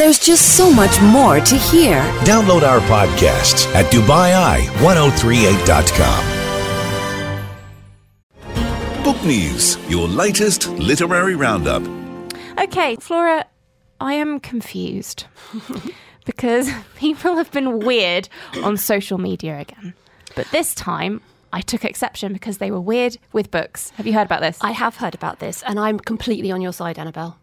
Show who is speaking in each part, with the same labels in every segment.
Speaker 1: There's just so much more to hear.
Speaker 2: Download our podcasts at DubaiEye1038.com. Book News, your latest literary roundup.
Speaker 3: Okay, Flora, I am confused because people have been weird on social media again. But this time, I took exception because they were weird with books. Have you heard about this?
Speaker 4: I have heard about this, and I'm completely on your side, Annabelle.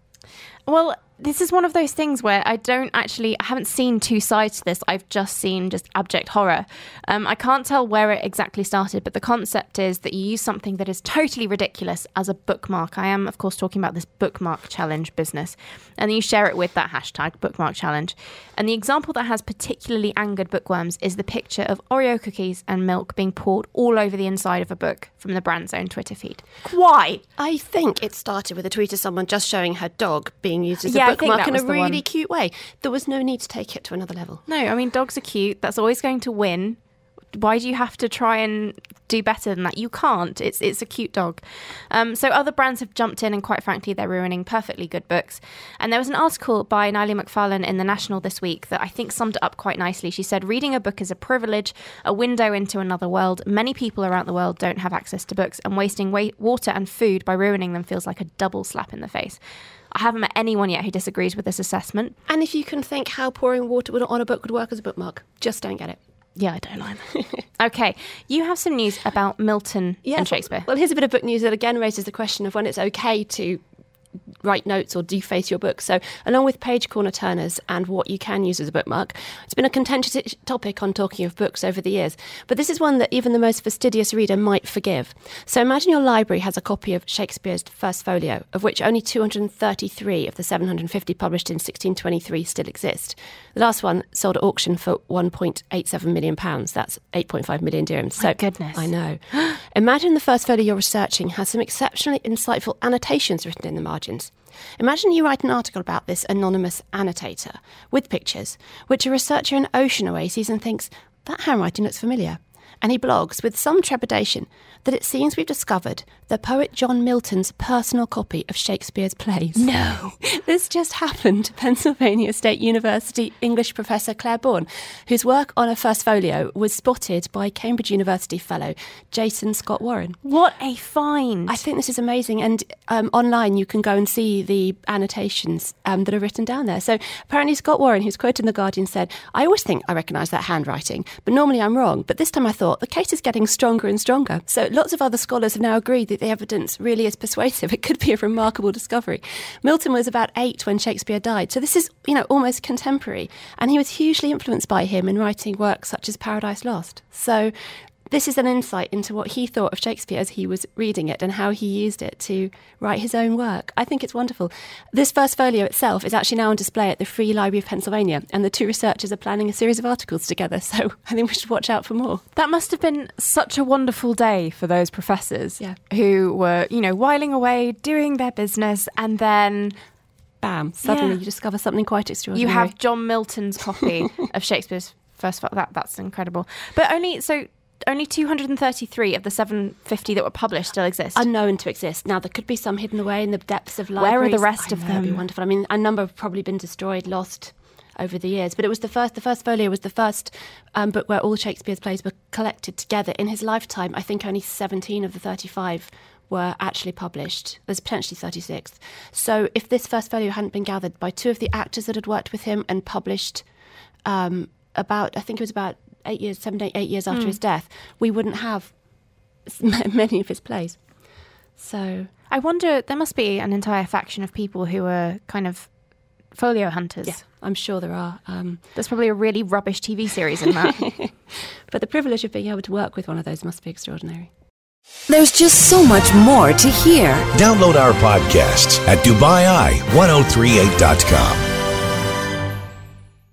Speaker 3: Well, this is one of those things where I don't actually, I haven't seen two sides to this. I've just seen just abject horror. Um, I can't tell where it exactly started, but the concept is that you use something that is totally ridiculous as a bookmark. I am, of course, talking about this bookmark challenge business. And then you share it with that hashtag, bookmark challenge. And the example that has particularly angered bookworms is the picture of Oreo cookies and milk being poured all over the inside of a book from the brand's own Twitter feed. Why?
Speaker 4: I think it started with a tweet of someone just showing her dog being used as
Speaker 3: Yeah, I
Speaker 4: a
Speaker 3: think
Speaker 4: bookmark in a really
Speaker 3: one.
Speaker 4: cute way. There was no need to take it to another level.
Speaker 3: No, I mean, dogs are cute. That's always going to win. Why do you have to try and do better than that? You can't. It's it's a cute dog. Um, so other brands have jumped in, and quite frankly, they're ruining perfectly good books. And there was an article by Nylia McFarlane in the National this week that I think summed it up quite nicely. She said, "Reading a book is a privilege, a window into another world. Many people around the world don't have access to books, and wasting wa- water and food by ruining them feels like a double slap in the face." I haven't met anyone yet who disagrees with this assessment.
Speaker 4: And if you can think how pouring water on a book would work as a bookmark, just don't get it.
Speaker 3: Yeah, I don't either. okay, you have some news about Milton and Shakespeare.
Speaker 4: Well, here's a bit of book news that again raises the question of when it's okay to write notes or deface your book. So, along with page corner turners and what you can use as a bookmark, it's been a contentious topic on talking of books over the years. But this is one that even the most fastidious reader might forgive. So, imagine your library has a copy of Shakespeare's First Folio, of which only 233 of the 750 published in 1623 still exist. The last one sold at auction for 1.87 million pounds. That's 8.5 million dirhams. So,
Speaker 3: goodness.
Speaker 4: I know. Imagine the first folio you're researching has some exceptionally insightful annotations written in the margins. Imagine you write an article about this anonymous annotator with pictures, which a researcher in Ocean Away sees and thinks, that handwriting looks familiar. And he blogs with some trepidation that it seems we've discovered the poet John Milton's personal copy of Shakespeare's plays.
Speaker 3: No.
Speaker 4: This just happened to Pennsylvania State University English professor Claire Bourne, whose work on a first folio was spotted by Cambridge University fellow Jason Scott Warren.
Speaker 3: What a find.
Speaker 4: I think this is amazing. And um, online, you can go and see the annotations um, that are written down there. So apparently, Scott Warren, who's quoted in The Guardian, said, I always think I recognise that handwriting, but normally I'm wrong. But this time I thought the case is getting stronger and stronger. So lots of other scholars have now agreed that the evidence really is persuasive. It could be a remarkable discovery. Milton was about eight when Shakespeare died. So this is, you know, almost contemporary. And he was hugely influenced by him in writing works such as Paradise Lost. So this is an insight into what he thought of Shakespeare as he was reading it and how he used it to write his own work. I think it's wonderful. This first folio itself is actually now on display at the Free Library of Pennsylvania, and the two researchers are planning a series of articles together, so I think we should watch out for more.
Speaker 3: that must have been such a wonderful day for those professors
Speaker 4: Yeah.
Speaker 3: who were, you know, whiling away, doing their business, and then
Speaker 4: Bam, suddenly
Speaker 3: Yeah.
Speaker 4: you discover something quite extraordinary.
Speaker 3: you have John Milton's copy of Shakespeare's first that that's incredible. But only so only 233 of the 750 that were published still exist.
Speaker 4: unknown to exist. Now there could be some hidden away in the depths of libraries.
Speaker 3: Where are the rest
Speaker 4: I
Speaker 3: of
Speaker 4: know, it'd be
Speaker 3: them?
Speaker 4: wonderful. I mean, a number have probably been destroyed, lost over the years. But it was the first. The first folio was the first um, book where all Shakespeare's plays were collected together in his lifetime. I think only 17 of the 35 were actually published. There's potentially 36. So if this first folio hadn't been gathered by two of the actors that had worked with him and published um, about, I think it was about eight years, seven, eight, eight years after
Speaker 3: Hmm.
Speaker 4: his death, we wouldn't have many of his plays. So
Speaker 3: I wonder there must be an entire faction of people who are kind of folio hunters.
Speaker 4: yeah, I'm sure there are. Um,
Speaker 3: There's probably a really rubbish TV series in that.
Speaker 4: but the privilege of being able to work with one of those must be extraordinary.
Speaker 1: There's just so much more to hear.
Speaker 2: Download our podcasts at DubaiEye1038.com.